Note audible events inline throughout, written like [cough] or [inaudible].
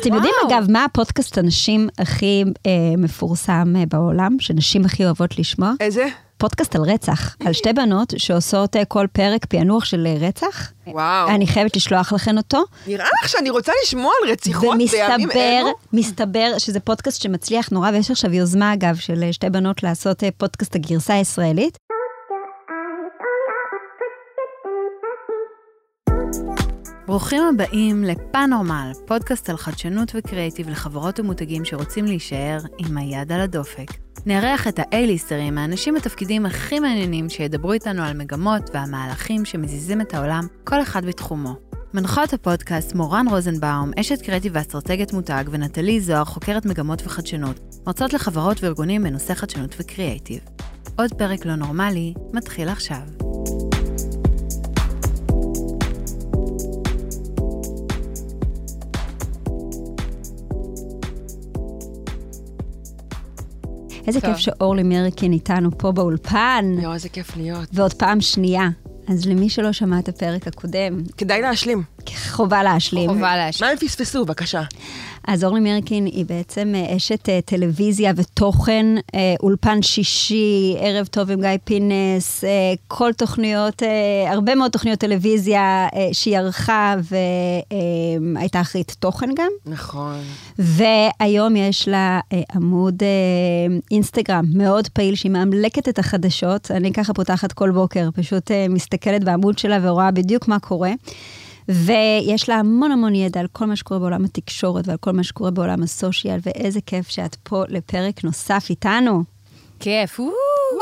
אתם יודעים. אגב, מה הפודקאסט הנשים הכי אה, מפורסם אה, בעולם, שנשים הכי אוהבות לשמוע? איזה? פודקאסט על רצח, על שתי בנות שעושות אה, כל פרק פענוח של אה, רצח. וואו. אני חייבת לשלוח לכן אותו. נראה לך שאני רוצה לשמוע על רציחות בימים ומסתבר, אלו? מסתבר שזה פודקאסט שמצליח נורא, ויש עכשיו יוזמה, אגב, של אה, שתי בנות לעשות פודקאסט הגרסה הישראלית. ברוכים הבאים לפאנורמל, פודקאסט על חדשנות וקריאיטיב לחברות ומותגים שרוצים להישאר עם היד על הדופק. נארח את האייליסטרים, האנשים בתפקידים הכי מעניינים שידברו איתנו על מגמות והמהלכים שמזיזים את העולם, כל אחד בתחומו. מנחות הפודקאסט מורן רוזנבאום, אשת קריאיטיב ואסטרטגיית מותג, ונטלי זוהר, חוקרת מגמות וחדשנות, מרצות לחברות וארגונים בנושא חדשנות וקריאיטיב. עוד פרק לא נורמלי, מתחיל עכשיו. איזה טוב. כיף שאורלי מרקין איתנו פה באולפן, יואו, איזה כיף להיות. ועוד פעם שנייה. אז למי שלא שמע את הפרק הקודם, כדאי להשלים. חובה להשלים. חובה מה להשאיר. הם פספסו? בבקשה. אז אורלי מרקין היא בעצם אה, אשת אה, טלוויזיה ותוכן, אה, אולפן שישי, ערב טוב עם גיא פינס, כל תוכניות, הרבה מאוד תוכניות טלוויזיה שהיא ערכה והייתה אחראית תוכן גם. נכון. והיום יש לה עמוד אינסטגרם מאוד פעיל, שהיא מאמלקת את החדשות. אני ככה פותחת כל בוקר, פשוט מסתכלת בעמוד שלה ורואה בדיוק מה קורה. ויש לה המון המון ידע על כל מה שקורה בעולם התקשורת ועל כל מה שקורה בעולם הסושיאל, ואיזה כיף שאת פה לפרק נוסף איתנו. כיף,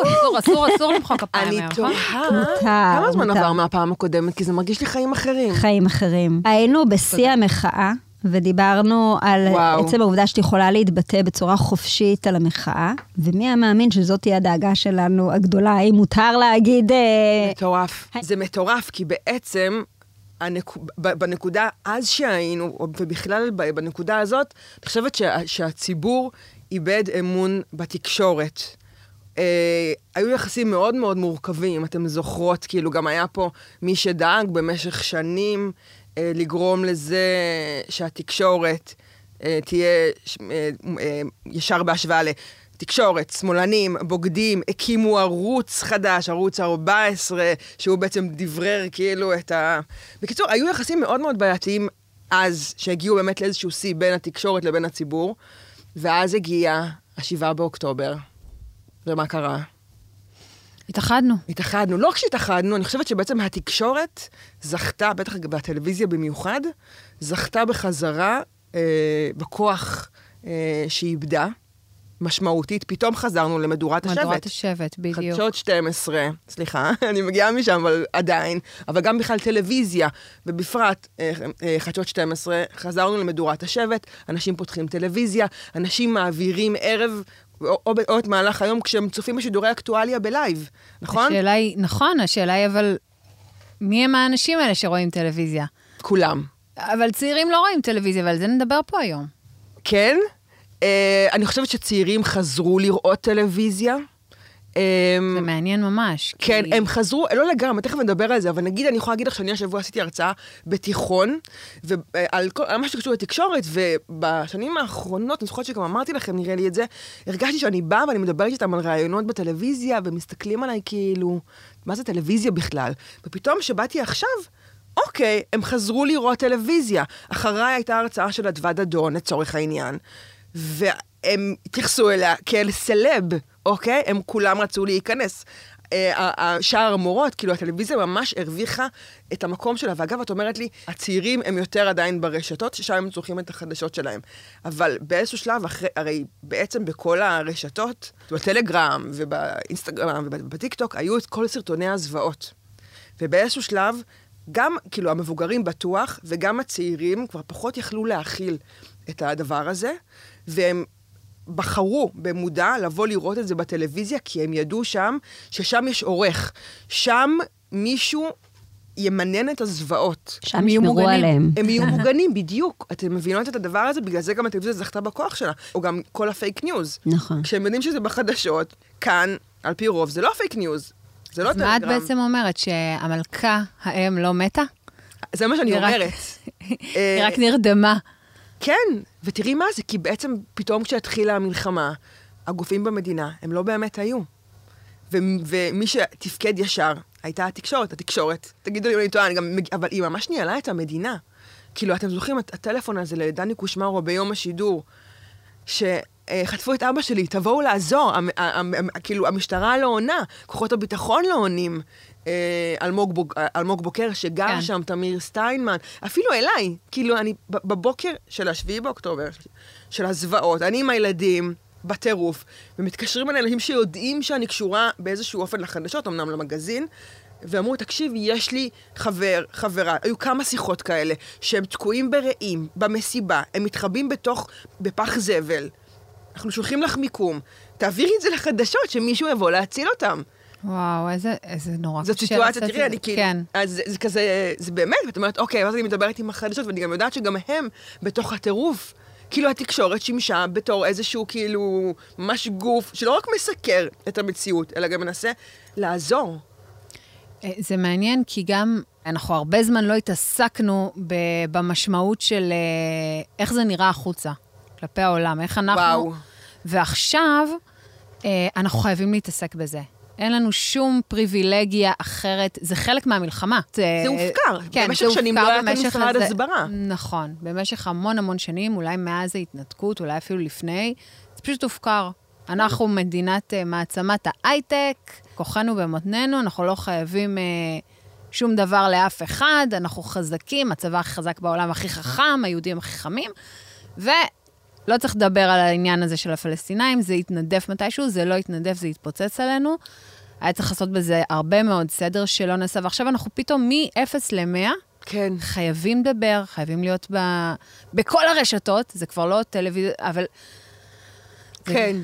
אסור, אסור, אסור למחוא כפיים אני נכון? תוהה, מותר, כמה זמן. עבר מהפעם הקודמת? כי זה מרגיש לי חיים אחרים. חיים אחרים. היינו בשיא המחאה. ודיברנו על וואו. עצם העובדה שאת יכולה להתבטא בצורה חופשית על המחאה, ומי היה מאמין שזאת תהיה הדאגה שלנו הגדולה, האם מותר להגיד... אה, מטורף. זה מטורף, כי בעצם, הנק... בנקודה אז שהיינו, ובכלל בנקודה הזאת, אני חושבת שה... שהציבור איבד אמון בתקשורת. אה, היו יחסים מאוד מאוד מורכבים, אתם זוכרות, כאילו גם היה פה מי שדאג במשך שנים אה, לגרום לזה שהתקשורת אה, תהיה אה, אה, ישר בהשוואה לתקשורת, שמאלנים, בוגדים, הקימו ערוץ חדש, ערוץ 14, שהוא בעצם דברר כאילו את ה... בקיצור, היו יחסים מאוד מאוד בעייתיים אז, שהגיעו באמת לאיזשהו שיא בין התקשורת לבין הציבור, ואז הגיע השבעה באוקטובר, ומה קרה? התאחדנו. התאחדנו. לא רק שהתאחדנו, אני חושבת שבעצם התקשורת זכתה, בטח בטלוויזיה במיוחד, זכתה בחזרה אה, בכוח אה, שהיא איבדה, משמעותית. פתאום חזרנו למדורת השבט. מדורת השבט, בדיוק. חדשות 12, סליחה, [laughs] אני מגיעה משם, אבל עדיין, אבל גם בכלל טלוויזיה, ובפרט אה, אה, חדשות 12, חזרנו למדורת השבט, אנשים פותחים טלוויזיה, אנשים מעבירים ערב, או, או, או את מהלך היום כשהם צופים בשידורי אקטואליה בלייב, נכון? השאלה היא, נכון, השאלה היא אבל, מי הם האנשים האלה שרואים טלוויזיה? כולם. אבל צעירים לא רואים טלוויזיה, ועל זה נדבר פה היום. כן, אני חושבת שצעירים חזרו לראות טלוויזיה. אה, זה מעניין ממש. כן, כי- הם חזרו, לא לגמרי, תכף נדבר על זה, אבל נגיד, אני יכולה להגיד לך שאני השבוע עשיתי הרצאה בתיכון, ועל כל, על מה שקשור לתקשורת, ובשנים האחרונות, אני זוכרת שגם אמרתי לכם, נראה לי את זה, הרגשתי שאני באה ואני מדברת איתם על ראיונות בטלוויזיה, ומסתכלים עליי כאילו, מה זה טלוויזיה בכלל? ופתאום, כשבאתי עכשיו, אוקיי, הם חזרו לראות טלוויזיה. אחריי הייתה הרצאה של אדוה דדון, לצורך העניין, והם התייחסו אליה כאל סלב, אוקיי? הם כולם רצו להיכנס. אה, שער המורות, כאילו הטלוויזיה ממש הרוויחה את המקום שלה. ואגב, את אומרת לי, הצעירים הם יותר עדיין ברשתות, ששם הם צורכים את החדשות שלהם. אבל באיזשהו שלב, אחרי, הרי בעצם בכל הרשתות, בטלגרם ובאינסטגרם ובטיקטוק, היו את כל סרטוני הזוועות. ובאיזשהו שלב, גם, כאילו, המבוגרים בטוח, וגם הצעירים כבר פחות יכלו להכיל את הדבר הזה, והם בחרו במודע לבוא לראות את זה בטלוויזיה, כי הם ידעו שם ששם יש עורך. שם מישהו יסנן את הזוועות. שם ישמרו מוגנים. עליהם. הם יהיו [laughs] מוגנים, בדיוק. אתם מבינות את הדבר הזה? בגלל זה גם הטלוויזיה זכתה בכוח שלה. או גם כל ה fake news. נכון. כשהם יודעים שזה בחדשות, כאן, על פי רוב, זה לא fake news. זה לא אז מה את טלגרם. בעצם אומרת, שהמלכה, האם, לא מתה? זה מה שאני אומרת. היא רק [laughs] נרדמה. כן, ותראי מה זה, כי בעצם פתאום כשהתחילה המלחמה, הגופים במדינה, הם לא באמת היו. ו- ומי שתפקד ישר הייתה התקשורת, התקשורת. תגידו לי אם אני טועה, אבל היא ממש ניהלה את המדינה. כאילו, אתם זוכרים את הטלפון הזה לדני קושמרו ביום השידור, שחטפו את אבא שלי, תבואו לעזור. כאילו, המשטרה לא עונה, כוחות הביטחון לא עונים. אה, אלמוג, בוק, אלמוג בוקר, שגר כן. שם, תמיר סטיינמן, אפילו אליי, כאילו, אני בבוקר של השביעי באוקטובר, של הזוועות, אני עם הילדים, בטירוף, ומתקשרים אליי אנשים שיודעים שאני קשורה באיזשהו אופן לחדשות, אמנם למגזין, ואמרו, תקשיב, יש לי חבר, חברה, היו כמה שיחות כאלה, שהם תקועים ברעים, במסיבה, הם מתחבאים בתוך, בפח זבל. אנחנו שולחים לך מיקום, תעבירי את זה לחדשות, שמישהו יבוא להציל אותם. וואו, איזה, איזה נורא זאת קשה סיטואציה, לעשות את תראי. אני כאילו... כן. אז זה, זה כזה, זה באמת, ואת אומרת, אוקיי, ואז אני מדברת עם החדשות, ואני גם יודעת שגם הם בתוך הטירוף. כאילו התקשורת שימשה בתור איזשהו כאילו ממש גוף שלא רק מסקר את המציאות, אלא גם מנסה לעזור. אה, זה מעניין, כי גם אנחנו הרבה זמן לא התעסקנו ב- במשמעות של אה, איך זה נראה החוצה, כלפי העולם, איך אנחנו... וואו. ועכשיו אה, אנחנו חייבים להתעסק בזה. אין לנו שום פריבילגיה אחרת, זה חלק מהמלחמה. זה הופקר. כן, במשך זה שנים הופקר לא היה כאן במשך משרד הסברה. נכון, במשך המון המון שנים, אולי מאז ההתנתקות, אולי אפילו לפני, זה פשוט הופקר. אנחנו מדינת אה, מעצמת ההייטק, כוחנו במותנינו, אנחנו לא חייבים אה, שום דבר לאף אחד, אנחנו חזקים, הצבא הכי חזק בעולם, הכי חכם, היהודים הכי חכמים, ולא צריך לדבר על העניין הזה של הפלסטינאים, זה יתנדף מתישהו, זה לא יתנדף, זה יתפוצץ עלינו. היה צריך לעשות בזה הרבה מאוד סדר שלא נעשה, ועכשיו אנחנו פתאום מ-0 ל-100, כן. חייבים לדבר, חייבים להיות ב... בכל הרשתות, זה כבר לא טלוויזיה, אבל... כן.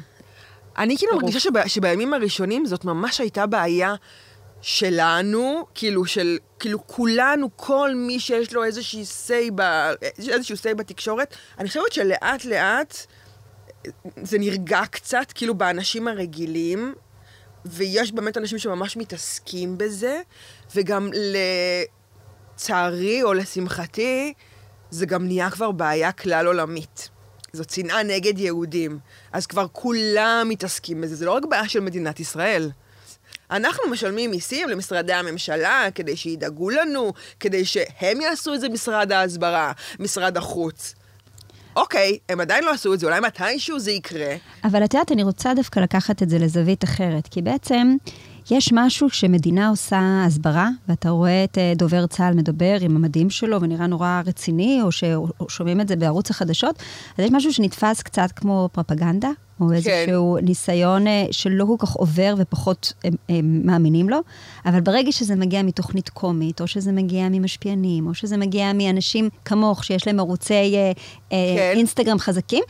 אני כאילו. מרגישה שב, שבימים הראשונים זאת ממש הייתה בעיה שלנו, כאילו של, כאילו כולנו, כל מי שיש לו איזושהי say, איזשהו say בתקשורת, אני חושבת שלאט לאט זה נרגע קצת, כאילו באנשים הרגילים, ויש באמת אנשים שממש מתעסקים בזה, וגם לצערי או לשמחתי, זה גם נהיה כבר בעיה כלל עולמית. זאת שנאה נגד יהודים. אז כבר כולם מתעסקים בזה, זה לא רק בעיה של מדינת ישראל. אנחנו משלמים מיסים למשרדי הממשלה כדי שידאגו לנו, כדי שהם יעשו את זה משרד ההסברה, משרד החוץ. אוקיי, הם עדיין לא עשו את זה, אולי מתישהו זה יקרה. אבל את יודעת, אני רוצה דווקא לקחת את זה לזווית אחרת, כי בעצם יש משהו שמדינה עושה הסברה, ואתה רואה את אה, דובר צה"ל מדבר עם המדים שלו ונראה נורא רציני, או ששומעים את זה בערוץ החדשות, אז יש משהו שנתפס קצת כמו פרופגנדה, או איזשהו ניסיון אה, שלא כל כך עובר ופחות הם, הם מאמינים לו, אבל ברגע שזה מגיע מתוכנית קומית, או שזה מגיע ממשפיענים, או שזה מגיע מאנשים כמוך, שיש להם ערוצי אה, אה, כן. אינסטגרם חזקים,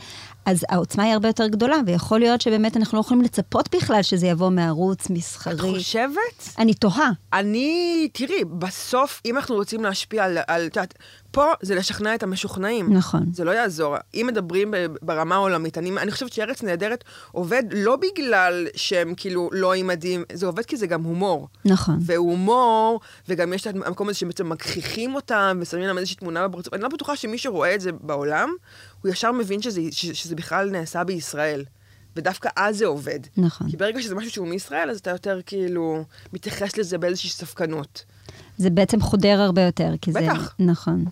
אז העוצמה היא הרבה יותר גדולה, ויכול להיות שבאמת אנחנו לא יכולים לצפות בכלל שזה יבוא מערוץ את מסחרי. חושבת? אני תוהה. אני, תראי, בסוף, אם אנחנו רוצים להשפיע על, על, את יודעת, פה זה לשכנע את המשוכנעים. נכון. זה לא יעזור. אם מדברים ברמה העולמית, אני, אני חושבת שארץ נהדרת עובד לא בגלל שהם כאילו לא עם מדים, זה עובד כי זה גם הומור. נכון. והומור, וגם יש את המקום הזה שבעצם מגחיכים אותם ושמים להם איזושהי תמונה בפרצוף. אני לא בטוחה שמי שרואה את זה בעולם, הוא ישר מבין שזה, שזה בכלל נעשה בישראל. ודווקא אז זה עובד. נכון. כי ברגע שזה משהו שהוא מישראל, אז אתה יותר כאילו מתייחס לזה באיזושהי ספקנות. זה בעצם חודר הרבה יותר, כי זה... בטח. נכון.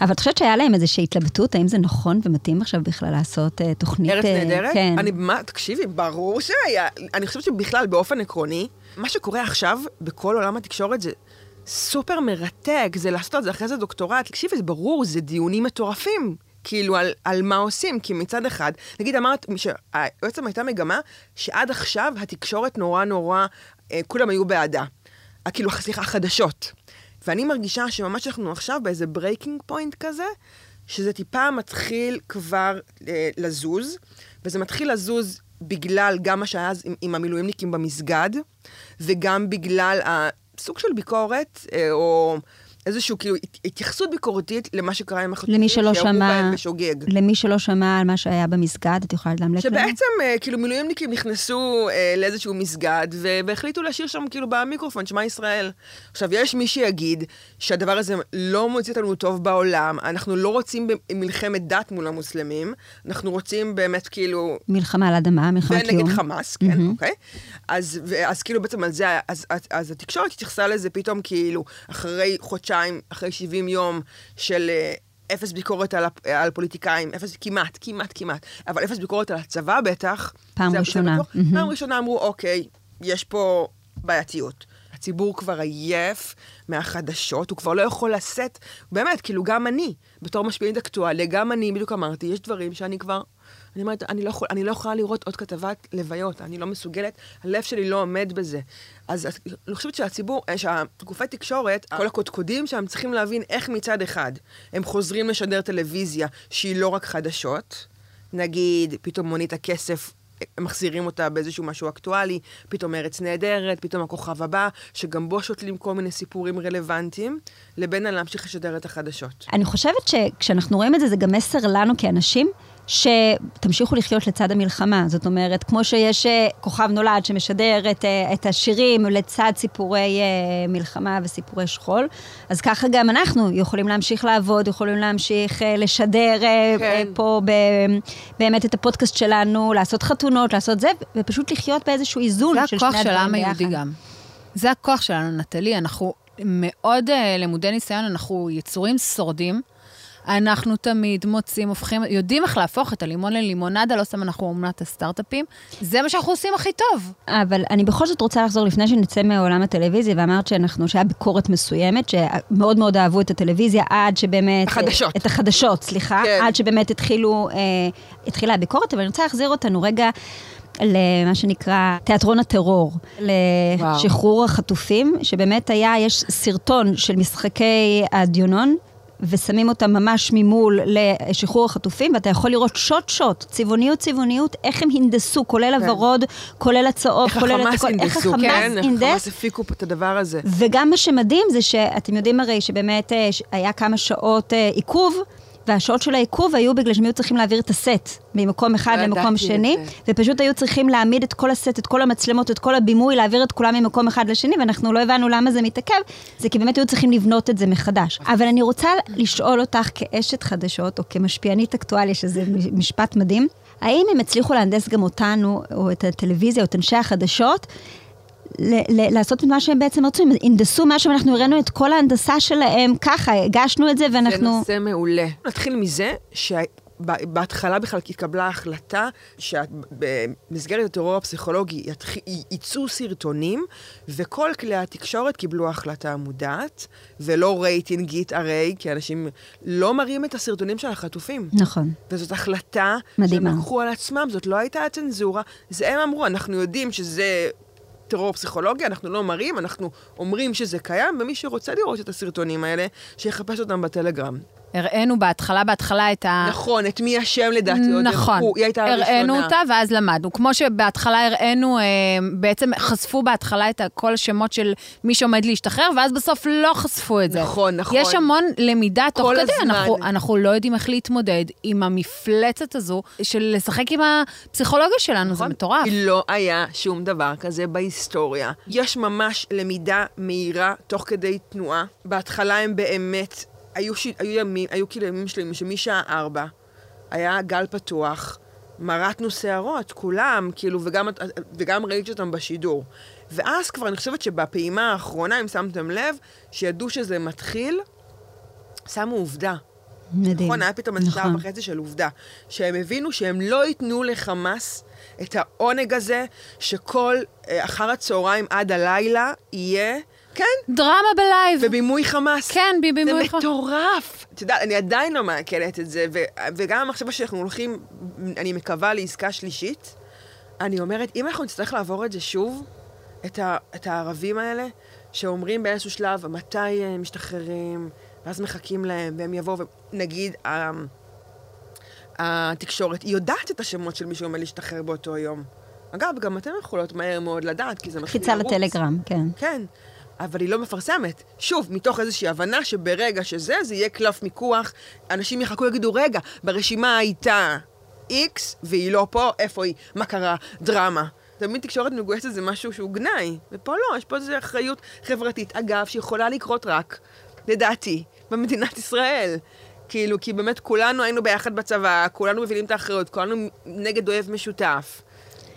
אבל את חושבת שהיה להם איזושהי התלבטות, האם זה נכון ומתאים עכשיו בכלל לעשות uh, תוכנית... ארץ אה, נהדרת? כן. אני, מה, תקשיבי, ברור שהיה. אני חושבת שבכלל, באופן עקרוני, מה שקורה עכשיו בכל עולם התקשורת זה סופר מרתק, זה לעשות את זה אחרי זה דוקטורט. תקשיבי, זה ברור, זה דיונים מטורפים. כאילו, על, על מה עושים, כי מצד אחד, נגיד אמרת, בעצם הייתה מגמה שעד עכשיו התקשורת נורא נורא, אה, כולם היו בעדה. אה, כאילו, סליחה, החדשות. ואני מרגישה שממש אנחנו עכשיו באיזה breaking point כזה, שזה טיפה מתחיל כבר אה, לזוז, וזה מתחיל לזוז בגלל גם מה שהיה אז עם, עם המילואימניקים במסגד, וגם בגלל הסוג של ביקורת, אה, או איזושהי כאילו הת- התייחסות ביקורתית למה שקרה עם החטופים. שירו בהם בשוגג. למי שלא שמע על מה שהיה במסגד, את יכולה לדמלק לנו? שבעצם אה, כאילו מילואימניקים נכנסו אה, לאיזשהו מסגד והחליטו לשיר שם כאילו במיקרופון, שמע ישראל. עכשיו, יש מי שיגיד שהדבר הזה לא מוציא אותנו טוב בעולם, אנחנו לא רוצים במלחמת דת מול המוסלמים, אנחנו רוצים באמת כאילו... מלחמה על אדמה, מלחמת ונגד קיום. חמאס, כן, מהמם. אוקיי? אז, ו- אז כאילו בעצם על זה, אז, אז, אז התקשורת התייחסה לזה פתאום כאילו אחרי חודשיים, אחרי 70 יום של אה, אפס ביקורת על, על פוליטיקאים, אפס, כמעט, כמעט, כמעט, אבל אפס ביקורת על הצבא בטח. פעם זה- זה ראשונה. בטוח. מהמם. פעם ראשונה אמרו, אוקיי, יש פה בעייתיות. הציבור כבר עייף מהחדשות, הוא כבר לא יכול לשאת, באמת, כאילו גם אני, בתור משפיענית אקטואליה, גם אני, בדיוק אמרתי, יש דברים שאני כבר, אני אומרת, אני לא, יכול, אני לא יכולה לראות עוד כתבת לוויות, אני לא מסוגלת, הלב שלי לא עומד בזה. אז אני חושבת שהציבור, אה, שהגופי תקשורת, כל הקודקודים שם צריכים להבין איך מצד אחד הם חוזרים לשדר טלוויזיה שהיא לא רק חדשות, נגיד, פתאום מונית הכסף הם מחזירים אותה באיזשהו משהו אקטואלי, פתאום ארץ נהדרת, פתאום הכוכב הבא, שגם בו שותלים כל מיני סיפורים רלוונטיים, לבין להמשיך לשדר את החדשות. אני חושבת שכשאנחנו רואים את זה, זה גם מסר לנו כאנשים, שתמשיכו לחיות לצד המלחמה. זאת אומרת, כמו שיש אה, כוכב נולד שמשדר את, אה, את השירים לצד סיפורי אה, מלחמה וסיפורי שכול, אז ככה גם אנחנו יכולים להמשיך לעבוד, יכולים להמשיך לשדר כן. פה ב, באמת את הפודקאסט שלנו, לעשות חתונות, לעשות זה, ופשוט לחיות באיזשהו איזון זה של הכוח שני של הדברים העם ביחד. היהודי גם. זה הכוח שלנו, נטלי. אנחנו מאוד למודי ניסיון, אנחנו יצורים שורדים. אנחנו תמיד מוצאים, הופכים, יודעים איך להפוך את הלימון ללימונדה, לא סתם אנחנו אומנת הסטארט-אפים. זה מה שאנחנו עושים הכי טוב. אבל אני בכל זאת רוצה לחזור לפני שנצא מעולם הטלוויזיה, ואמרת שאנחנו, שהיה ביקורת מסוימת, שמאוד מאוד אהבו את הטלוויזיה עד שבאמת... החדשות. את החדשות, סליחה. כן. עד שבאמת התחילו, אה, התחילה הביקורת, אבל אני רוצה להחזיר אותנו רגע למה שנקרא תיאטרון הטרור, לשחרור החטופים, שבאמת היה, יש סרטון של משחקי הדיונון. ושמים אותם ממש ממול לשחרור החטופים, ואתה יכול לראות שוט-שוט, צבעוניות צבעוניות, איך הם הנדסו, כולל הוורוד, כולל הצהוב, איך כולל את החמאס איך הנדסו, החמאס כן, איך הנדס. החמאס הפיקו פה את הדבר הזה. וגם מה שמדהים זה שאתם יודעים הרי שבאמת אה, היה כמה שעות אה, עיכוב, והשעות של העיכוב היו בגלל שהם היו צריכים להעביר את הסט ממקום אחד לא למקום שני. ופשוט היו צריכים להעמיד את כל הסט, את כל המצלמות, את כל הבימוי, להעביר את כולם ממקום אחד לשני, ואנחנו לא הבנו למה זה מתעכב, זה כי באמת היו צריכים לבנות את זה מחדש. אבל אני רוצה לשאול אותך כאשת חדשות, או כמשפיענית אקטואליה, שזה משפט מדהים, האם הם הצליחו להנדס גם אותנו, או את הטלוויזיה, או את אנשי החדשות, ל- ל- לעשות את מה שהם בעצם רצו, הם הנדסו משהו, אנחנו הראינו את כל ההנדסה שלהם ככה, הגשנו את זה זה ואנחנו... נושא מעולה. נתחיל מזה שבהתחלה בכלל התקבלה החלטה שבמסגרת הטרור הפסיכולוגי יצאו סרטונים, וכל כלי התקשורת קיבלו החלטה מודעת, ולא רייטינגית הרי, כי אנשים לא מראים את הסרטונים של החטופים. נכון. וזאת החלטה מדהימה. שהם לקחו על עצמם, זאת לא הייתה הצנזורה, זה הם אמרו, אנחנו יודעים שזה טרור פסיכולוגי, אנחנו לא מראים, אנחנו אומרים שזה קיים, ומי שרוצה לראות את הסרטונים האלה, שיחפש אותם בטלגרם. הראינו בהתחלה, בהתחלה את ה... נכון, את מי השם לדעתי עוד נכון, הראו, היא הייתה הראשונה. הראינו אותה ואז למדנו. כמו שבהתחלה הראינו, אה, בעצם חשפו בהתחלה את כל השמות של מי שעומד להשתחרר, ואז בסוף לא חשפו את זה. נכון, נכון. יש המון למידה תוך כדי, הזמן. אנחנו, אנחנו לא יודעים איך להתמודד עם המפלצת הזו של לשחק עם הפסיכולוגיה שלנו, זה מטורף. לא היה שום דבר כזה בהיסטוריה. יש ממש למידה מהירה תוך כדי תנועה. בהתחלה הם באמת, היו, ש... היו ימים, היו כאילו ימים שלמים שמשעה ארבע היה גל פתוח, מרטנו שערות, כולם, כאילו, וגם, וגם ראיתי אותם בשידור. ואז כבר, אני חושבת שבפעימה האחרונה, אם שמתם לב, שידעו שזה מתחיל, שמו עובדה. מדהים. נכון, היה פתאום איזה שעה נכון. וחצי של עובדה. שהם הבינו שהם לא ייתנו לחמאס את העונג הזה, שכל אה, אחר הצהריים עד הלילה יהיה, כן, דרמה בלייב. בבימוי חמאס. כן, בבימוי זה חמאס. מטורף. את יודעת, אני עדיין לא מעכלת את זה, ו- וגם המחשבה שאנחנו הולכים, אני מקווה, לעסקה שלישית, אני אומרת, אם אנחנו נצטרך לעבור את זה שוב, את, ה- את הערבים האלה, שאומרים באיזשהו שלב, מתי הם משתחררים, ואז מחכים להם, והם יבואו, ונגיד, ה- התקשורת, היא יודעת את השמות של מי שעומד להשתחרר באותו יום. אגב, גם אתן יכולות מהר מאוד לדעת, כי זה מתחיל חיצה לרוץ. לטלגרם, כן. כן. אבל היא לא מפרסמת. שוב, מתוך איזושהי הבנה שברגע שזה, זה יהיה קלף מיקוח, אנשים יחכו, יגידו, רגע, ברשימה הייתה איקס, והיא לא פה, איפה היא? מה קרה? דרמה. תמיד תקשורת מגויסת זה משהו שהוא גנאי, ופה לא, יש פה איזו אחריות חברתית. אגב, שיכולה לקרות רק, לדעתי, במדינת ישראל. כאילו, כי באמת כולנו היינו ביחד בצבא, כולנו מבינים את האחריות, כולנו נגד אויב משותף.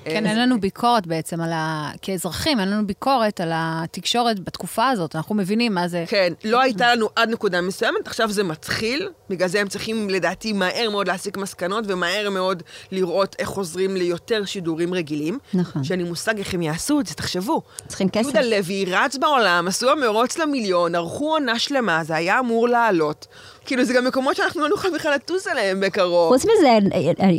כן, אין לנו ביקורת בעצם על ה... כאזרחים, אין לנו ביקורת על התקשורת בתקופה הזאת, אנחנו מבינים מה זה. כן, לא הייתה לנו עד נקודה מסוימת, עכשיו זה מתחיל, בגלל זה הם צריכים לדעתי מהר מאוד להסיק מסקנות ומהר מאוד לראות איך חוזרים ליותר שידורים רגילים. נכון. שאין לי מושג איך הם יעשו את זה, תחשבו. צריכים כסף. יהודה לוי רץ בעולם, עשו המרוץ למיליון, ערכו עונה שלמה, זה היה אמור לעלות. כאילו, זה גם מקומות שאנחנו לא נוכל בכלל לטוס אליהם בקרוב. חוץ מזה,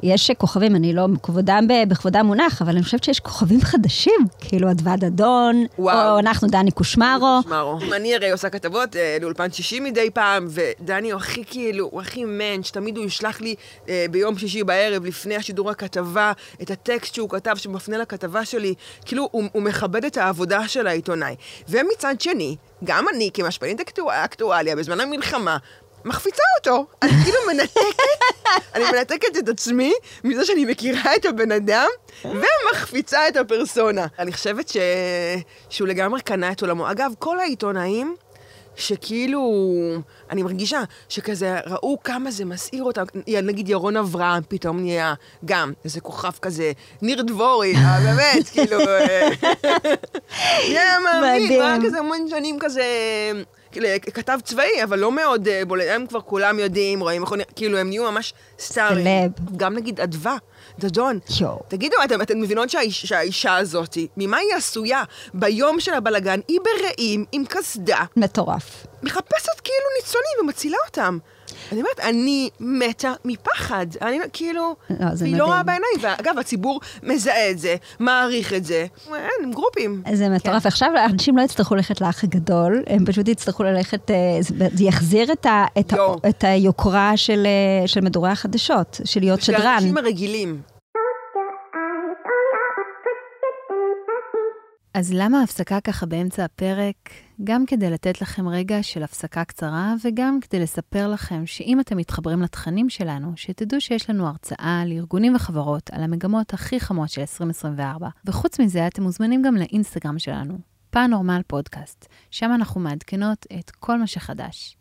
יש כוכבים, אני לא כבודם בכבודם מונח, אבל אני חושבת שיש כוכבים חדשים, כאילו אדוה דדון, וואו. או אנחנו דני קושמרו. שמרו. אני הרי עושה כתבות אה, לאולפן שישי מדי פעם, ודני הוא הכי כאילו, הוא הכי מענץ', תמיד הוא ישלח לי אה, ביום שישי בערב, לפני השידור הכתבה, את הטקסט שהוא כתב, שמפנה לכתבה שלי. כאילו, הוא, הוא מכבד את העבודה של העיתונאי. ומצד שני, גם אני, כמשפענית אקטואל, אקטואליה, בזמן המלחמה, מחפיצה אותו. אני כאילו מנתקת, אני מנתקת את עצמי מזה שאני מכירה את הבן אדם, ומחפיצה את הפרסונה. אני חושבת ש... שהוא לגמרי קנה את עולמו. אגב, כל העיתונאים... שכאילו, אני מרגישה שכזה ראו כמה זה מסעיר אותם, נגיד ירון אברהם פתאום נהיה גם איזה כוכב כזה, ניר דבורי, אה, באמת, כאילו, אה, [laughs] נהיה מאמין. הוא היה כזה המון שנים כזה, כתב צבאי, אבל לא מאוד אה, בולט, הם כבר כולם יודעים, רואים, איך הוא נראה, כאילו, הם נהיו ממש סטארים. סלב. גם נגיד אדווה, דדון. יואו. תגידו, אתם, אתם מבינות שהאיש, שהאישה הזאת, ממה היא עשויה? ביום של הבלגן, היא ברעים, עם קסדה, מטורף. מחפשת כאילו ניצונים ומצילה אותם. אני אומרת, אני מתה מפחד. אני כאילו, לא, זה והיא לא. רואה בעיניים. ואגב, הציבור מזהה את זה, מעריך את זה. אין, הם גרופים. זה מטורף. עכשיו אנשים לא יצטרכו ללכת לאח הגדול, הם פשוט יצטרכו ללכת, אה, זה יחזיר את ה- את ה- יואו. את היוקרה של אה, של מדורי החדשות, של להיות של שדרן. האנשים הרגילים. אז למה הפסקה ככה באמצע הפרק? גם כדי לתת לכם רגע של הפסקה קצרה, וגם כדי לספר לכם שאם אתם מתחברים לתכנים שלנו, שתדעו שיש לנו הרצאה לארגונים וחברות על המגמות הכי חמות של 2024. וחוץ מזה, אתם מוזמנים גם לאינסטגרם שלנו, פאנורמל פודקאסט, שם אנחנו מעדכנות את כל מה שחדש.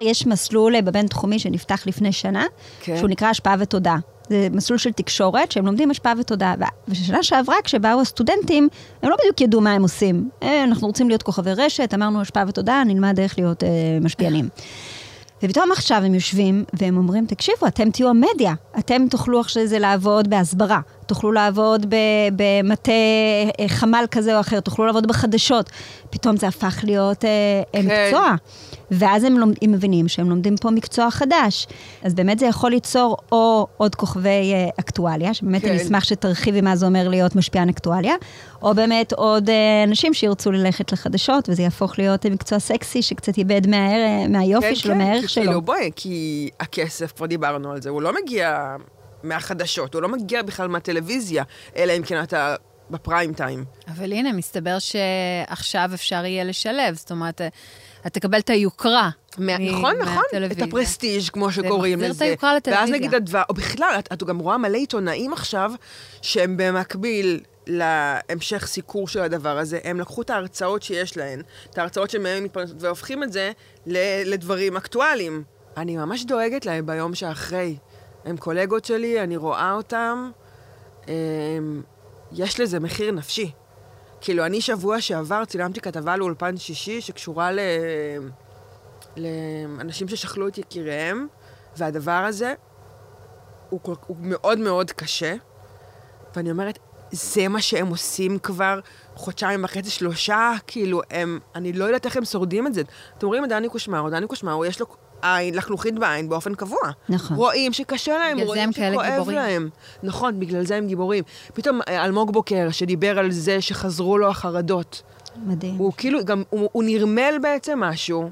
יש מסלול אה, בבין-תחומי שנפתח לפני שנה, כן. שהוא נקרא השפעה ותודה. זה מסלול של תקשורת, שהם לומדים השפעה ותודה. ו- ושנה שעברה, כשבאו הסטודנטים, הם לא בדיוק ידעו מה הם עושים. אה, אנחנו רוצים להיות כוכבי רשת, אמרנו השפעה ותודה, נלמד איך להיות אה, משפיענים. ופתאום עכשיו הם יושבים והם אומרים, תקשיבו, אתם תהיו המדיה, אתם תוכלו אחרי זה לעבוד בהסברה, תוכלו לעבוד במטה אה, חמ"ל כזה או אחר, תוכלו לעבוד בחדשות. פתאום זה הפך להיות אה, אה, כן. מקצוע. ואז הם, לומד, הם מבינים שהם לומדים פה מקצוע חדש. אז באמת זה יכול ליצור או עוד כוכבי אה, אקטואליה, שבאמת כן. אני אשמח שתרחיבי מה זה אומר להיות משפיען אקטואליה, או באמת עוד אה, אנשים שירצו ללכת לחדשות, וזה יהפוך להיות מקצוע סקסי שקצת איבד מהער, מהיופי שלו, מהערך כי שלו. כאילו, בואי, כי הכסף, כבר דיברנו על זה, הוא לא מגיע מהחדשות, הוא לא מגיע בכלל מהטלוויזיה, אלא אם כן אתה בפריים טיים. אבל הנה, מסתבר שעכשיו אפשר יהיה לשלב, זאת אומרת, אתה תקבל את היוקרה. מה, מ- נכון, נכון, את. הפרסטיג', כמו שקוראים מחזיר את לזה. היוקרה ואז לטלוויזיה. נגיד אדווה, או בכלל, את, את גם רואה מלא עיתונאים עכשיו, שהם במקביל להמשך סיקור של הדבר הזה, הם לקחו את ההרצאות שיש להן, את ההרצאות שמהן מתפרנסות, והופכים את זה ל- לדברים אקטואליים. אני ממש דואגת להם ביום שאחרי. הם קולגות שלי, אני רואה אותם, הם, יש לזה מחיר נפשי. כאילו, אני שבוע שעבר צילמתי כתבה לאולפן שישי שקשורה ל... לאנשים ששכלו את יקיריהם, והדבר הזה הוא, כל, הוא מאוד מאוד קשה. ואני אומרת, זה מה שהם עושים כבר חודשיים וחצי, שלושה, כאילו, הם, אני לא יודעת איך הם שורדים את זה. אתם רואים את דני קושמרו, דני קושמרו, יש לו עין, לחלוכית בעין באופן קבוע. נכון. רואים שקשה להם, רואים שכואב גיבורים. להם. נכון, בגלל זה הם גיבורים. פתאום אה, אלמוג בוקר, שדיבר על זה שחזרו לו החרדות. מדהים. הוא כאילו, גם, הוא, הוא נרמל בעצם משהו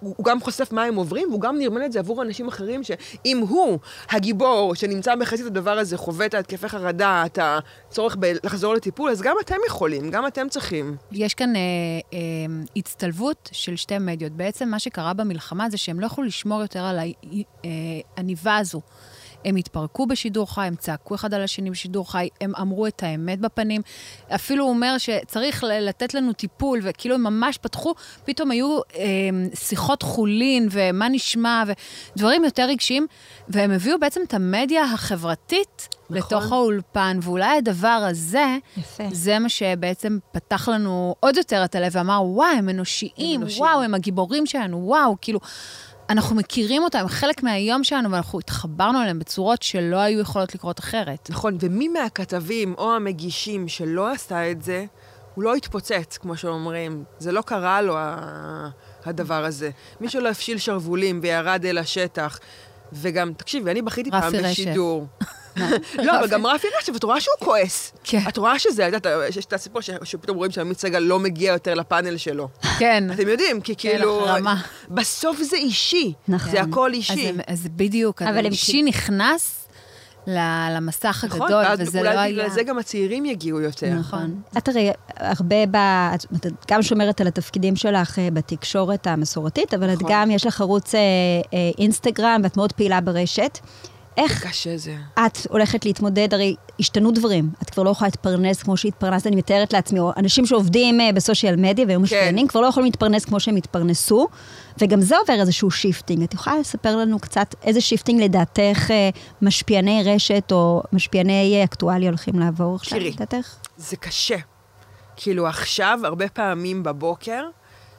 הוא גם חושף מה הם עוברים, והוא גם נרמל את זה עבור אנשים אחרים, שאם הוא, הגיבור, שנמצא בחזית הדבר הזה, חווה את ההתקפי חרדה, את הצורך לחזור לטיפול, אז גם אתם יכולים, גם אתם צריכים. יש כאן אה, אה, הצטלבות של שתי מדיות. בעצם מה שקרה במלחמה זה שהם לא יכלו לשמור יותר על העניבה אה, הזו. הם התפרקו בשידור חי, הם צעקו אחד על השני בשידור חי, הם אמרו את האמת בפנים. אפילו הוא אומר שצריך לתת לנו טיפול, וכאילו הם ממש פתחו, פתאום היו אה, שיחות חולין, ומה נשמע, ודברים יותר רגשיים, והם הביאו בעצם את המדיה החברתית נכון. לתוך האולפן, ואולי הדבר הזה, יפה. זה מה שבעצם פתח לנו עוד יותר את הלב, ואמר, וואו, הם אנושיים, הם אנושיים. וואו, הם הגיבורים שלנו, וואו, כאילו, אנחנו מכירים אותם, הם חלק מהיום שלנו, ואנחנו התחברנו אליהם בצורות שלא היו יכולות לקרות אחרת. נכון, ומי מהכתבים או המגישים שלא עשה את זה, הוא לא התפוצץ, כמו שאומרים. זה לא קרה לו, הדבר הזה. מי שלא הפשיל שרוולים וירד אל השטח, וגם, תקשיבי, אני בכיתי פעם. בשידור. [laughs] לא, אבל גם רפי רשף, את רואה שהוא כועס. כן. את רואה שזה, את יודעת, יש את הסיפור שפתאום רואים שעמית סגל לא מגיע יותר לפאנל שלו. כן. [laughs] אתם יודעים, כי כאילו... החרמה. בסוף זה אישי. נכון. זה הכל אישי. אז בדיוק, אבל הם האישי נכנס למסך נכון, הגדול, ואז וזה אולי לא בגלל היה... זה גם הצעירים יגיעו יותר. נכון. את הרי הרבה ב... את את גם שומרת על התפקידים שלך אה, בתקשורת המסורתית, אבל את נכון. גם, יש לך ערוץ אה, אה, אינסטגרם, ואת מאוד פעילה ברשת. איך קשה זה. את הולכת להתמודד, הרי השתנו דברים. את כבר לא יכולה להתפרנס כמו שהתפרנסת, אני מתארת לעצמי, או אנשים שעובדים אה, בסושיאל מדיה והיום משפיענים, כבר לא יכולים להתפרנס כמו שהם התפרנסו, וגם זה עובר איזשהו shifting. את יכולה לספר לנו קצת איזה shifting לדעתך אה, משפיעני רשת או משפיעני אה, אקטואליה הולכים לעבור עכשיו. לדעתך? זה קשה. כאילו עכשיו, הרבה פעמים בבוקר,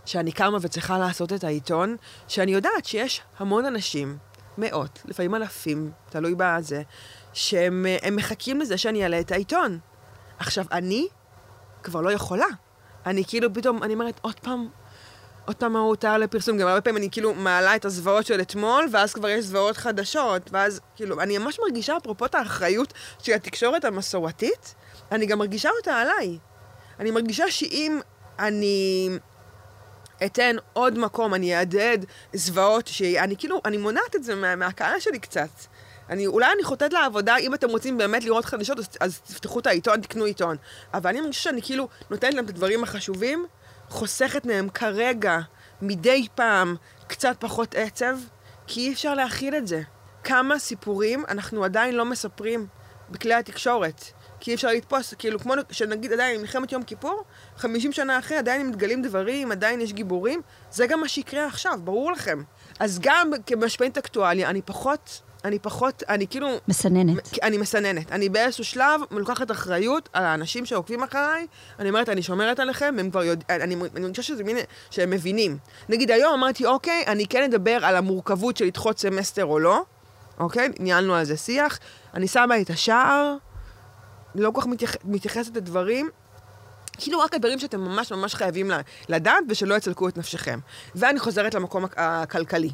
שאני קמה וצריכה לעשות את העיתון, שאני יודעת שיש המון אנשים, מאות, לפעמים אלפים, תלוי בזה, שהם אה, מחכים לזה שאני אעלה את העיתון. עכשיו, אני כבר לא יכולה. אני כאילו פתאום, אני אומרת, עוד פעם, עוד פעם מה הותר לפרסום. גם הרבה פעמים אני כאילו מעלה את הזוועות של אתמול, ואז כבר יש זוועות חדשות, ואז כאילו, אני ממש מרגישה, אפרופו את האחריות של התקשורת המסורתית, אני גם מרגישה אותה עליי. אני מרגישה שאם אני אתן עוד מקום, אני אעדד זוועות, שאני כאילו, אני מונעת את זה מה, מהקהל שלי קצת. אני, אולי אני חוטאת לעבודה, אם אתם רוצים באמת לראות חדשות, אז, אז תפתחו את העיתון, תקנו עיתון. אבל אני מרגישה שאני כאילו נותנת להם את הדברים החשובים, חוסכת מהם כרגע, מדי פעם, קצת פחות עצב, כי אי אפשר להכיל את זה. כמה סיפורים אנחנו עדיין לא מספרים בכלי התקשורת. כי אי אפשר לתפוס, כאילו, כמו שנגיד עדיין מלחמת יום כיפור, 50 שנה אחרי עדיין מתגלים דברים, עדיין יש גיבורים, זה גם מה שיקרה עכשיו, ברור לכם. אז גם כמשפיענית אקטואליה, אני פחות, אני פחות, אני כאילו, מסננת. אני מסננת. אני באיזשהו שלב לוקחת אחריות על האנשים שעוקבים אחריי, אני אומרת, אני שומרת עליכם, הם כבר יודעים, אני, אני מרגישה שזה מין, שהם מבינים. נגיד היום אמרתי, אוקיי, אני כן אדבר על המורכבות של לדחות סמסטר או לא, אוקיי? ניהלנו על זה שיח, אני שמה את השער, לא כל כך מתייח, מתייחסת לדברים, כאילו רק הדברים שאתם ממש ממש חייבים לדעת ושלא יצלקו את נפשכם. ואני חוזרת למקום הכ- הכלכלי.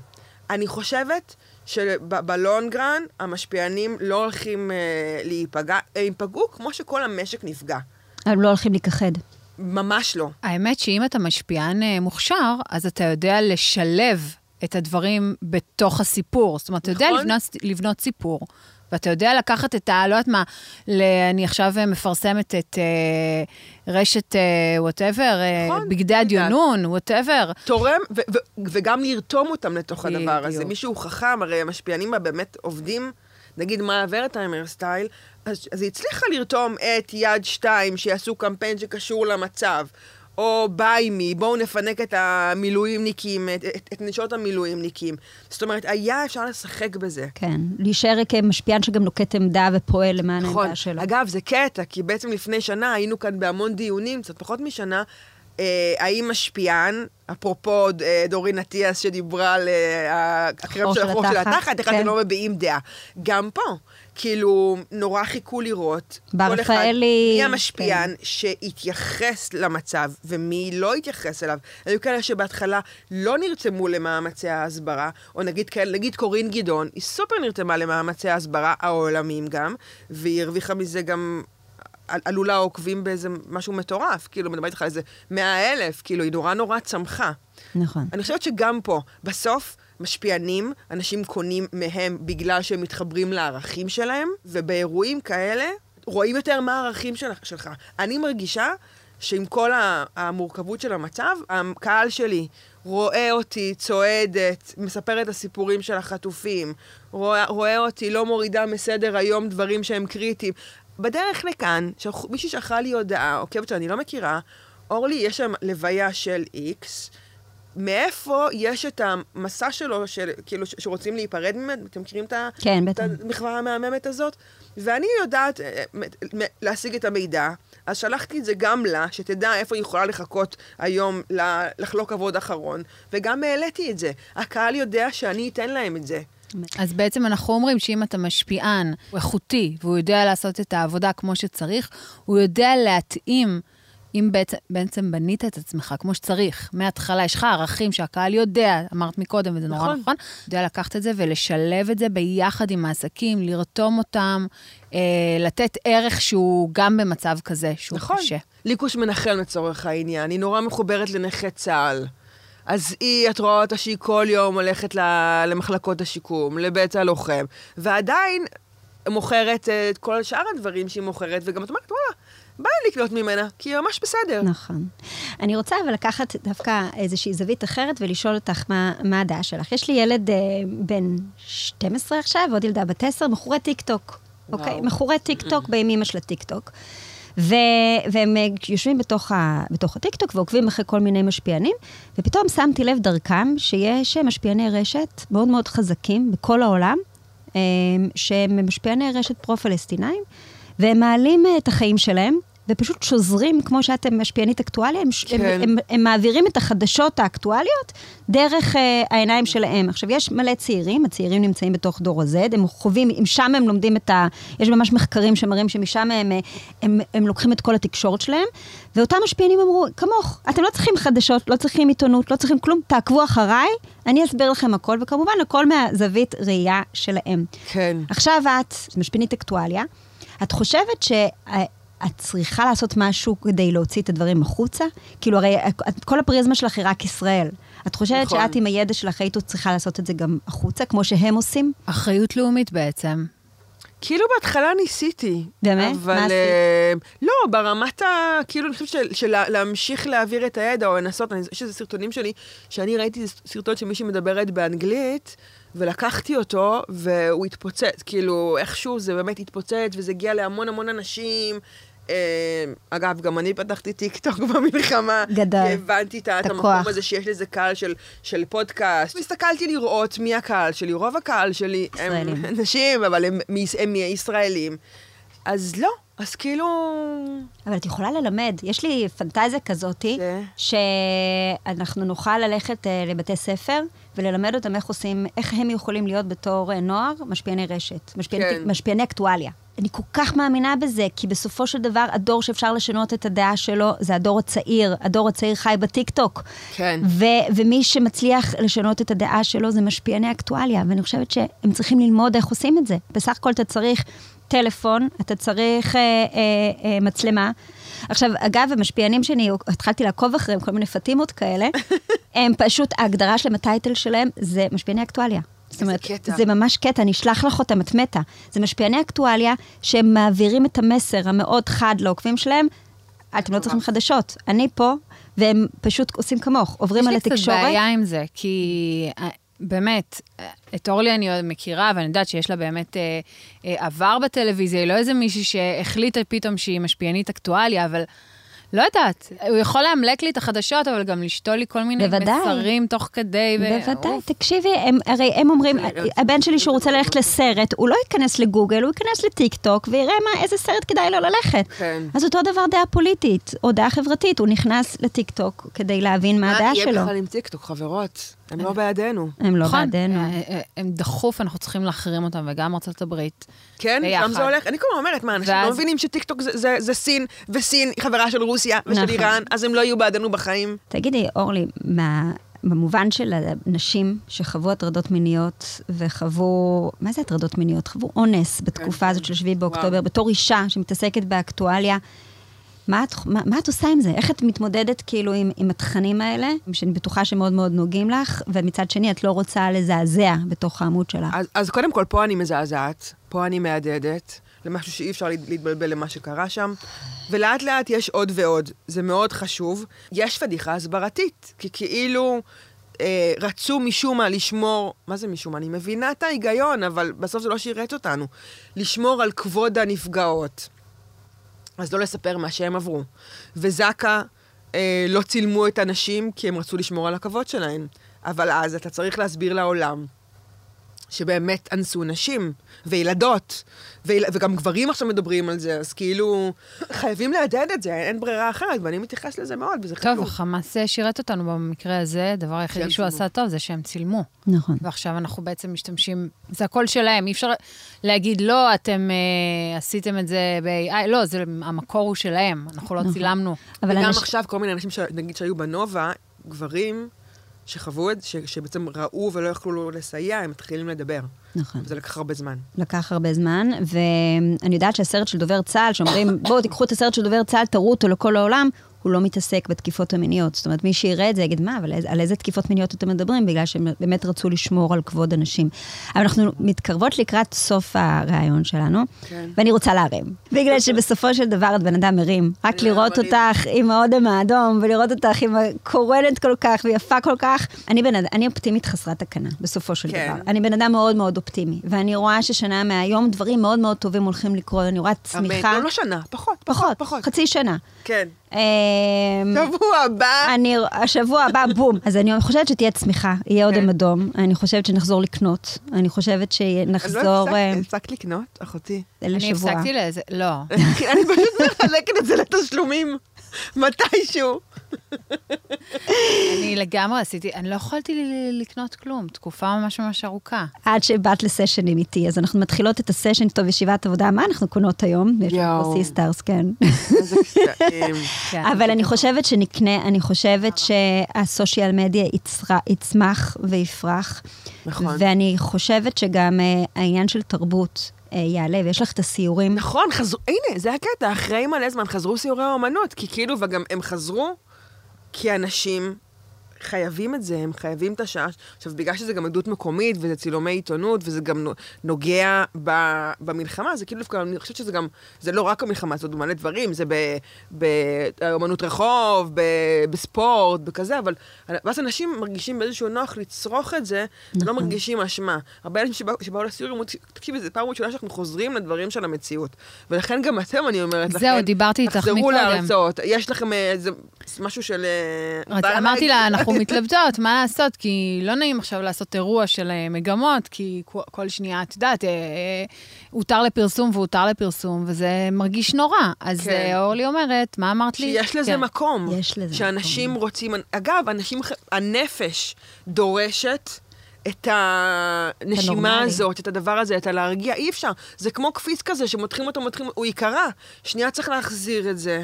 אני חושבת שב long run המשפיענים לא הולכים אה, להיפגע, הם ייפגעו כמו שכל המשק נפגע. הם לא הולכים להיכחד. ממש לא. האמת שאם אתה משפיען אה, מוכשר, אז אתה יודע לשלב את הדברים בתוך הסיפור. זאת אומרת, אתה יודע נכון. לבנות, לבנות סיפור, ואתה יודע לקחת את ה... לא יודעת מה, ל, אני עכשיו אה, מפרסמת את אה, רשת וואטאבר, נכון, בגדי יודעת. הדיונון, וואטאבר. תורם, ו- ו- וגם לרתום אותם לתוך הדבר הזה. בדיוק. מישהו חכם, הרי המשפיענים בה באמת עובדים, נגיד מאיה ורטהיימר style, אז, אז היא הצליחה לרתום את יד שתיים, שיעשו קמפיין שקשור למצב. או BuyMe, בואו נפנק את המילואימניקים, את, את, את נשות המילואימניקים. זאת אומרת, היה אפשר לשחק בזה. כן. להישאר כמשפיען שגם נוקט עמדה ופועל למען נכון. העמדה שלו. אגב, זה קטע, כי בעצם לפני שנה היינו כאן בהמון דיונים, קצת פחות משנה, אה, האם משפיען, אפרופו אה, דורין אטיאס שדיברה על אה, הקרב של החור של התחת, איך כן. אתם לא מביעים דעה. גם פה, כאילו, נורא חיכו לראות. בר רפאלי, מי המשפיען שהתייחס למצב ומי לא התייחס אליו. היו כאלה שבהתחלה לא נרתמו למאמצי ההסברה, או נגיד כאלה, נגיד קורין גדעון, היא סופר נרתמה למאמצי ההסברה העולמיים גם, והיא הרוויחה מזה גם על- עלולה עוקבים באיזה משהו מטורף, כאילו, מדברת איתך על איזה מאה אלף, כאילו, היא נורא נורא צמחה. נכון. אני חושבת שגם פה, בסוף, משפיענים, אנשים קונים מהם בגלל שהם מתחברים לערכים שלהם, ובאירועים כאלה, רואים יותר מה הערכים של, שלך. אני מרגישה שעם כל המורכבות של המצב, הקהל שלי רואה אותי צועדת, מספרת את הסיפורים של החטופים, רואה, רואה אותי לא מורידה מסדר היום דברים שהם קריטיים. בדרך לכאן, מישהי שלחה לי הודעה, עוקבת שאני לא מכירה, אורלי, יש שם לוויה של איקס, מאיפה יש את המסע שלו, של, כאילו, ש- שרוצים להיפרד ממנו? אתם מכירים את כן, את. המחווה המהממת הזאת? ואני יודעת אה, מ- להשיג את המידע, אז שלחתי את זה גם לה, שתדע איפה היא יכולה לחכות היום לחלוק עבוד אחרון, וגם העליתי את זה. הקהל יודע שאני אתן להם את זה. אז בעצם אנחנו אומרים שאם אתה משפיען, הוא איכותי, והוא יודע לעשות את העבודה כמו שצריך, הוא יודע להתאים, אם בעצם, בעצם בנית את עצמך כמו שצריך, מההתחלה, יש לך ערכים שהקהל יודע, אמרת מקודם, וזה נורא נכון. נכון, יודע לקחת את זה ולשלב את זה ביחד עם העסקים, לרתום אותם, אה, לתת ערך שהוא גם במצב כזה, שהוא נכון. קשה. ליקוש מנחם לצורך העניין, היא נורא מחוברת לנכי צה"ל. אז היא, את רואה אותה שהיא כל יום הולכת למחלקות השיקום, לבית הלוחם, ועדיין מוכרת אה, את כל שאר הדברים שהיא מוכרת, וגם את אומרת, וואלה, בא לקנות ממנה, כי היא ממש בסדר. נכון. אני רוצה אבל לקחת דווקא איזושהי זווית אחרת ולשאול אותך מה, מה הדעה שלך. יש לי ילד אה, בן 12 עכשיו, ועוד ילדה בת 10, מכורי טיק טוק. וואו. אוקיי? מכורי טיק טוק באם אימא של הטיק טוק. ו- והם יושבים בתוך, ה- בתוך הטיק טוק ועוקבים אחרי כל מיני משפיענים, ופתאום שמתי לב דרכם שיש משפיעני רשת מאוד מאוד חזקים בכל העולם, אה, שהם משפיעני רשת פרו-פלסטינאים, והם מעלים אה, את החיים שלהם, ופשוט שוזרים, כמו שאתם משפיענית אקטואליה, הם, כן. הם, הם, הם מעבירים את החדשות האקטואליות דרך אה, העיניים שלהם. עכשיו, יש מלא צעירים, הצעירים נמצאים בתוך דור ה-Z, הם חווים, אם שם הם לומדים את ה... יש ממש מחקרים שמראים שמשם הם, אה, הם, הם לוקחים את כל התקשורת שלהם, ואותם משפיענים אמרו, כמוך, אתם לא צריכים חדשות, לא צריכים עיתונות, לא צריכים כלום, תעקבו אחריי, אני אסביר לכם הכל, וכמובן, הכל מהזווית ראייה שלהם. כן. עכשיו את משפינית אקטואליה, את חושבת שאת צריכה לעשות משהו כדי להוציא את הדברים החוצה? כאילו, הרי את- כל הפריזמה שלך היא רק ישראל. את חושבת נכון. שאת עם הידע שלך היית צריכה לעשות את זה גם החוצה, כמו שהם עושים? אחריות לאומית בעצם. כאילו בהתחלה ניסיתי. באמת? אבל... מה עשית? אה, לא, ברמת ה... כאילו, אני חושבת של, של לה- להמשיך להעביר את הידע, או לנסות, אני, יש איזה סרטונים שלי, שאני ראיתי סרטון שמישהי מדברת באנגלית, ולקחתי אותו, והוא התפוצץ. כאילו, איכשהו זה באמת התפוצץ, וזה הגיע להמון המון אנשים. אה, אגב, גם אני פתחתי טיק טוק [laughs] במלחמה. גדול. כי הבנתי את, המקום. הזה שיש לזה קהל של, של פודקאסט. והסתכלתי לראות מי הקהל שלי. רוב הקהל שלי הם. [laughs] נשים, אבל הם, הם ישראלים. אז לא, אז כאילו... אבל את יכולה ללמד. יש לי פנטזיה כזאתי, ש? שאנחנו נוכל ללכת אה, לבתי ספר וללמד אותם איך עושים, איך הם יכולים להיות בתור אה, נוער משפיעני רשת, משפיעני, כן. משפיעני אקטואליה. אני כל כך מאמינה בזה, כי בסופו של דבר, הדור שאפשר לשנות את הדעה שלו, זה הדור הצעיר. הדור הצעיר חי בטיקטוק. כן. ו- ומי שמצליח לשנות את הדעה שלו זה משפיעני אקטואליה, ואני חושבת שהם צריכים ללמוד איך עושים את זה. בסך הכל אתה צריך טלפון, אתה צריך אה, אה, אה, מצלמה. עכשיו, אגב, המשפיענים שאני התחלתי לעקוב אחריהם, כל מיני פטימות כאלה, [laughs] הם פשוט, ההגדרה שלהם, הטייטל שלהם, זה משפיעני אקטואליה. זאת אומרת, קטע. זה ממש קטע, אני אשלח לך אותם, את מתה. זה משפיעני אקטואליה שהם מעבירים את המסר המאוד חד לעוקבים שלהם, אתם לא צריכים חדשות. אני פה, והם פשוט עושים כמוך, עוברים על יש לי קצת התקשורת. בעיה עם זה, כי אה, באמת, את אורלי אני עוד מכירה, ואני יודעת שיש לה באמת אה, אה, עבר בטלוויזיה, היא לא איזה מישהי שהחליטה פתאום שהיא משפיענית אקטואליה, אבל לא יודעת, הוא יכול לאמלק לי את החדשות, אבל גם לשתול לי כל מיני בוודאי. מסרים תוך כדי. ו- בוודאי, אוף. תקשיבי, הם, הרי הם אומרים. הבן שלי שהוא רוצה ללכת לסרט, הוא לא ייכנס לגוגל, הוא ייכנס לטיק טוק ויראה מה, איזה סרט כדאי לו ללכת. כן. אז אותו דבר דעה פוליטית, או דעה חברתית, הוא נכנס לטיק טוק כדי להבין מה הדעה יהיה שלו. בכלל עם טיקטוק, חברות? הם לא בידינו. הם לא נכון, בעדנו. אה, אה, הם דחוף, אנחנו צריכים להחרים אותם, וגם ארצות הברית. כן, ביחד. שם זה הולך. אני כל הזמן אומרת, מה, אנשים ואז- לא מבינים שטיקטוק זה- זה- זה סין, וסין היא חברה של רוסיה ושל נכון. איראן, אז הם לא יהיו בעדנו בחיים. תגידי, אורלי, מה... במובן של הנשים שחוו הטרדות מיניות וחוו, מה זה הטרדות מיניות? חוו אונס בתקופה כן. הזאת של 7 באוקטובר. בתור אישה שמתעסקת באקטואליה. מה את, מה, מה את עושה עם זה? איך את מתמודדת כאילו עם, עם התכנים האלה, שאני בטוחה שמאוד מאוד נוגעים לך, ומצד שני את לא רוצה לזעזע בתוך העמוד שלך. אז, אז קודם כל, פה אני מזעזעת, פה אני מהדהדת, למשהו שאי אפשר להת- להתבלבל למה שקרה שם, ולאט לאט יש עוד ועוד. זה מאוד חשוב. יש פדיחה הסברתית, כי כאילו אה, רצו משום מה לשמור, מה זה משום מה? אני מבינה את ההיגיון, אבל בסוף זה לא שירת אותנו. לשמור על כבוד הנפגעות. אז לא לספר מה שהם עברו. וזק"א אה, לא צילמו את הנשים כי הם רצו לשמור על הכבוד שלהן. אבל אז אתה צריך להסביר לעולם שבאמת אנסו נשים וילדות, ויל... וגם גברים עכשיו מדברים על זה, אז כאילו חייבים להדהד את זה, אין ברירה אחרת, ואני מתייחס לזה מאוד, וזה טוב, חשוב. החמאס אה, שירת אותנו במקרה הזה, הדבר היחידי שהם שהוא צילמו. עשה טוב זה שהם צילמו. נכון. ועכשיו אנחנו בעצם משתמשים, זה הכל שלהם, אי אפשר להגיד, לא, אתם אה, עשיתם את זה ב-AI, לא, זה, המקור הוא שלהם, אנחנו לא נכון. צילמנו. אבל וגם אנש- עכשיו כל מיני אנשים, ש... נגיד שהיו בנובה, גברים שחוו את זה, ש... שבעצם ראו ולא יכלו לסייע, הם מתחילים לדבר. נכון. וזה לקח הרבה זמן. לקח הרבה זמן, ואני יודעת שהסרט של דובר צה"ל, שאומרים, בואו תיקחו את הסרט של דובר צה"ל, תראו אותו לכל העולם, הוא לא מתעסק בתקיפות המיניות. זאת אומרת, מי שיראה את זה יגיד, מה, אבל על איזה תקיפות מיניות אתם מדברים? בגלל שהם באמת רצו לשמור על כבוד הנשים. אבל אנחנו מתקרבות לקראת סוף הראיון שלנו, כן. ואני רוצה להרים. בגלל [laughs] שבסופו של דבר את בן אדם מרים. רק לראות. אותך עם האודם האדום, ולראות אותך עם הקורנת כל כך ויפה כל כך, אני בן אני אופטימית חסרת תקנה, בסופו של כן. דבר. אני בן אדם מאוד מאוד אופטימי, ואני רואה ששנה מהיום דברים מאוד מאוד טובים הולכים לקרות, אני רואה צמיחה. אמן. לא, לא שנה, פחות, פחות, פחות. חצי שנה. כן. אמ, שבוע הבא. אני, השבוע הבא, בום. אז אני חושבת שתהיה צמיחה, יהיה אודם כן. אדום. אני חושבת שנחזור לקנות. אני חושבת אני לא שנחזור אה, הפסקת לקנות, אחותי. אני לשבוע. הפסקתי לאיזה, לא. [laughs] אני פשוט מחלקת את זה לתשלומים, מתישהו. אני לגמרי עשיתי, אני לא יכולתי לקנות כלום, תקופה ממש ממש ארוכה. עד שבאת לסשנים איתי, אז אנחנו מתחילות את הסשן איתו בישיבת עבודה. מה אנחנו קונות היום? יש לנו sisters, כן. כן. אבל אני חושבת שנקנה, אני חושבת שה social media יצמח ויפרח. נכון. ואני חושבת שגם אה, העניין של תרבות אה, יעלה, ויש לך את הסיורים. נכון, חזרו, הנה, זה הקטע, אחרי מלא זמן חזרו סיורי האומנות, כי כאילו, וגם הם חזרו כי אנשים חייבים את זה, הם חייבים את השעה. עכשיו, בגלל שזה גם עדות מקומית, וזה צילומי עיתונות, וזה גם נו- נוגע ב, במלחמה, זה כאילו דווקא, אני חושבת שזה גם, זה לא רק המלחמה, זה עוד מלא דברים, זה באומנות רחוב, ב, בספורט, בכזה, אבל ואז אנשים מרגישים באיזשהו נוח לצרוך את זה, ולא נכון. מרגישים אשמה. הרבה אנשים שבאו, שבאו לסיור אמרו, תקשיבי, זו פעם ראשונה שאנחנו חוזרים לדברים של המציאות. ולכן גם אתם, אני אומרת לכם, זהו, דיברתי איתך תחזרו מקודם. להרצאות. יש לכם אה, איזה משהו של... אה, רצ- אמרתי לה, אנחנו [laughs] מתלבטות, מה לעשות? כי לא נעים עכשיו לעשות אירוע של אה, מגמות, כי כל- שנייה, את יודעת, אה, אה, הותר לפרסום והותר לפרסום, וזה מרגיש נורא. אז כן. אה, אורלי אומרת, מה אמרת לי? שיש לזה כן. מקום. יש לזה שאנשים מקום. רוצים... אגב, אנשים... הנפש דורשת את הנשימה הנורמלי. הזאת, את הדבר הזה, את הלהרגיע. אי אפשר. זה כמו קפיץ כזה שמותחים אותו, מותחים... הוא ייקרע. שנייה צריך להחזיר את זה.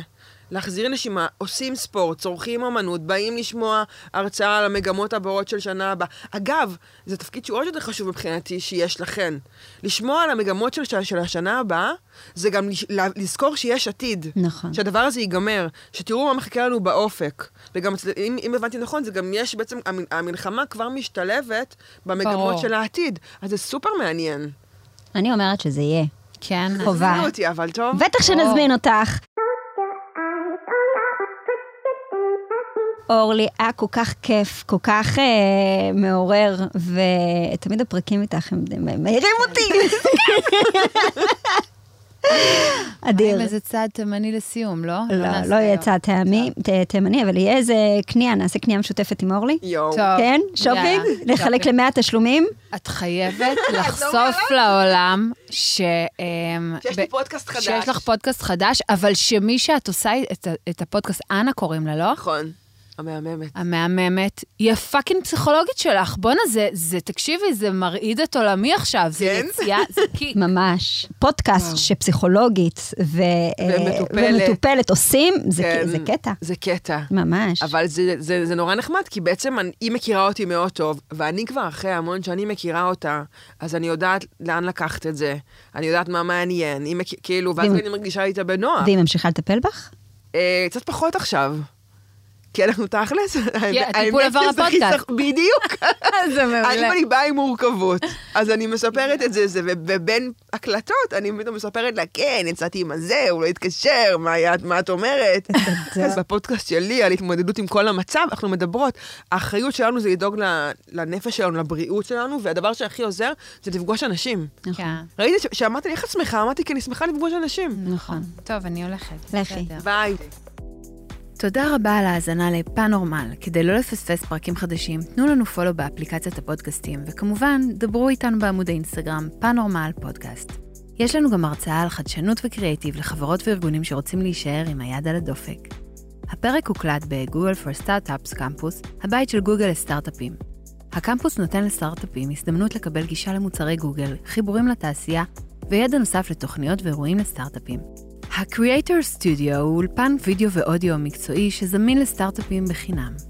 להחזיר נשימה, עושים ספורט, צורכים אמנות, באים לשמוע הרצאה על המגמות הבאות של שנה הבאה. אגב, זה תפקיד שהוא עוד יותר חשוב מבחינתי שיש לכן. לשמוע על המגמות של, של השנה הבאה, זה גם לזכור שיש עתיד. נכון. שהדבר הזה ייגמר, שתראו מה מחכה לנו באופק. וגם, אם, אם הבנתי נכון, זה גם יש בעצם, המ- המלחמה כבר משתלבת במגמות ברור. של העתיד. אז זה סופר מעניין. אני אומרת שזה יהיה. כן. חובה. תזמינו אותי, אבל טוב. בטח שנזמין אותך. אורלי, היה כל כך כיף, כל כך אה, מעורר, ותמיד הפרקים איתך הם מעירים אותי. אדיר. עם איזה צעד תימני לסיום, לא? לא, לא יהיה. צעד תימני, אבל יהיה איזה קנייה, נעשה קנייה משותפת עם אורלי. יואו. כן? שופינג? לחלק. למאה תשלומים? את חייבת [laughs] לחשוף לעולם ש... אמ, שיש ב- לי פודקאסט חדש. שיש לך פודקאסט חדש, אבל שמי שאת עושה את הפודקאסט, אנה קוראים לה, לא? נכון. המהממת. המהממת, היא הפאקינג פסיכולוגית שלך. בואנה, זה, זה, תקשיבי, זה מרעיד את עולמי עכשיו. זה כן? יציאה, זה כי... [laughs] ממש. פודקאסט שפסיכולוגית ו... ומטופלת. ומטופלת עושים, זה, כן. זה קטע. זה קטע. ממש. אבל זה, זה, זה נורא נחמד, כי בעצם אני, היא מכירה אותי מאוד טוב, ואני כבר אחרי המון שאני מכירה אותה, אז אני יודעת לאן לקחת את זה, אני יודעת מה מעניין, היא מכ... כאילו, ואז ואם- אני מרגישה איתה בנוח. והיא ממשיכה לטפל בך? אה, קצת פחות עכשיו. כי אנחנו תכלס, האמת- הטיפול עבר שזה לפודקאסט. בדיוק. [laughs] זה אם אני באה עם מורכבות, אז אני מספרת את זה, ובין הקלטות, אני פתאום מספרת לה, כן, יצאתי עם הזה, הוא לא התקשר, מה את אומרת? [laughs] אז בפודקאסט שלי, על התמודדות עם כל המצב, אנחנו מדברות. האחריות שלנו זה לדאוג ל- לנפש שלנו, לבריאות שלנו, והדבר שהכי עוזר זה לפגוש אנשים. כן. ראיתי ש- שאמרת לי, איך את שמחה? אמרתי, כי אני שמחה לפגוש אנשים. נכון. טוב, אני הולכת. לכי. ביי. תודה רבה על ההאזנה לפאנורמל. כדי לא לפספס פרקים חדשים, תנו לנו פולו באפליקציית הפודקאסטים, וכמובן, דברו איתנו בעמוד האינסטגרם פאנורמל פודקאסט. יש לנו גם הרצאה על חדשנות וקריאיטיב לחברות וארגונים שרוצים להישאר עם היד על הדופק. הפרק הוקלט בגוגל for Startups קמפוס, הבית של גוגל לסטארט-אפים. הקמפוס נותן לסטארט-אפים הזדמנות לקבל גישה למוצרי גוגל, חיבורים לתעשייה, וידע נוסף לתוכניות ואירועים לסטארט-אפים. ה-Creator Studio הוא אולפן וידאו ואודיו מקצועי שזמין לסטארט-אפים בחינם.